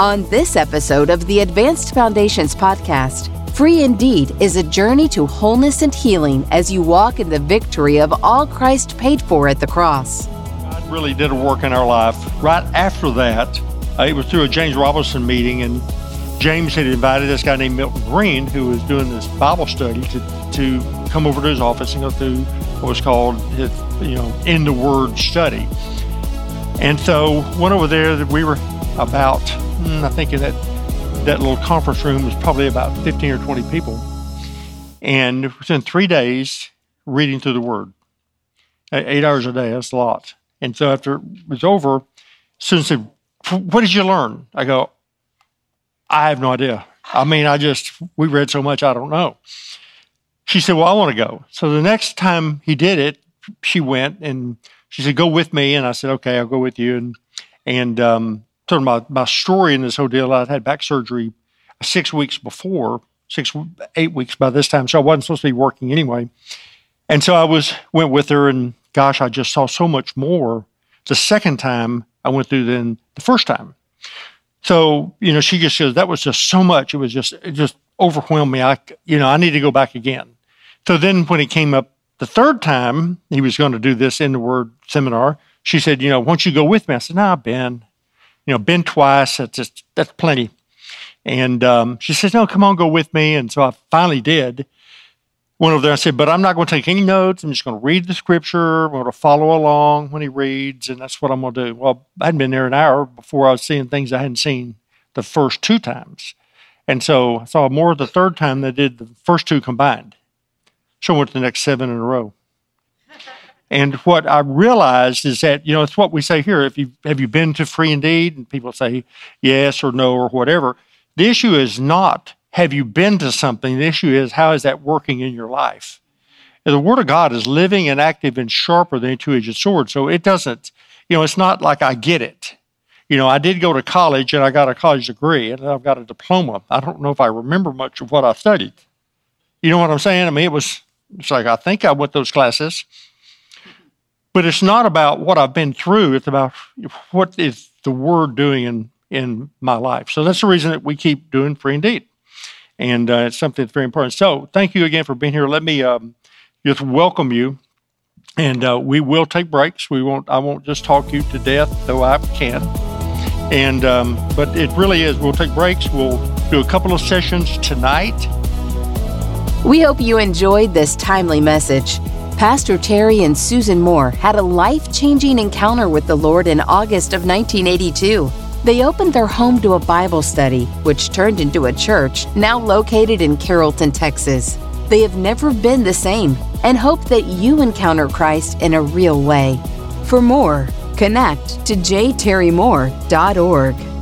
On this episode of the Advanced Foundations podcast, Free Indeed is a journey to wholeness and healing as you walk in the victory of all Christ paid for at the cross. God really did a work in our life. Right after that, uh, it was through a James Robison meeting, and James had invited this guy named Milton Green, who was doing this Bible study, to, to come over to his office and go through what was called his, you know, in the Word study. And so went over there. that We were about, I think, in that that little conference room was probably about 15 or 20 people. And within three days, reading through the Word, eight hours a day. That's a lot. And so after it was over, Susan said, "What did you learn?" I go, "I have no idea. I mean, I just we read so much, I don't know." She said, "Well, I want to go." So the next time he did it, she went and she said, "Go with me," and I said, "Okay, I'll go with you." And and um, my my story in this whole deal. I'd had back surgery six weeks before, six eight weeks by this time, so I wasn't supposed to be working anyway. And so I was went with her, and gosh, I just saw so much more the second time I went through than the first time. So you know, she just says that was just so much. It was just it just overwhelmed me. I you know I need to go back again. So then when it came up the third time he was going to do this in the word seminar, she said, you know, won't you go with me? I said, nah, Ben. You know, been twice. That's just that's plenty. And um, she says, no, come on, go with me. And so I finally did. Went over there. I said, but I'm not going to take any notes. I'm just going to read the scripture. I'm going to follow along when he reads, and that's what I'm going to do. Well, I hadn't been there an hour before I was seeing things I hadn't seen the first two times. And so I saw more the third time than I did the first two combined. So I went to the next seven in a row. And what I realized is that, you know, it's what we say here. If you have you been to Free Indeed? And people say yes or no or whatever. The issue is not have you been to something? The issue is how is that working in your life? And the Word of God is living and active and sharper than a two-edged sword. So it doesn't, you know, it's not like I get it. You know, I did go to college and I got a college degree and I've got a diploma. I don't know if I remember much of what I studied. You know what I'm saying? I mean, it was it's like, I think I went those classes. But it's not about what I've been through, it's about what is the Word doing in, in my life. So that's the reason that we keep doing Free Indeed. And uh, it's something that's very important. So thank you again for being here. Let me um, just welcome you. And uh, we will take breaks. We won't. I won't just talk you to death, though I can. And um, but it really is. We'll take breaks. We'll do a couple of sessions tonight we hope you enjoyed this timely message. Pastor Terry and Susan Moore had a life changing encounter with the Lord in August of 1982. They opened their home to a Bible study, which turned into a church now located in Carrollton, Texas. They have never been the same and hope that you encounter Christ in a real way. For more, connect to jterrymoore.org.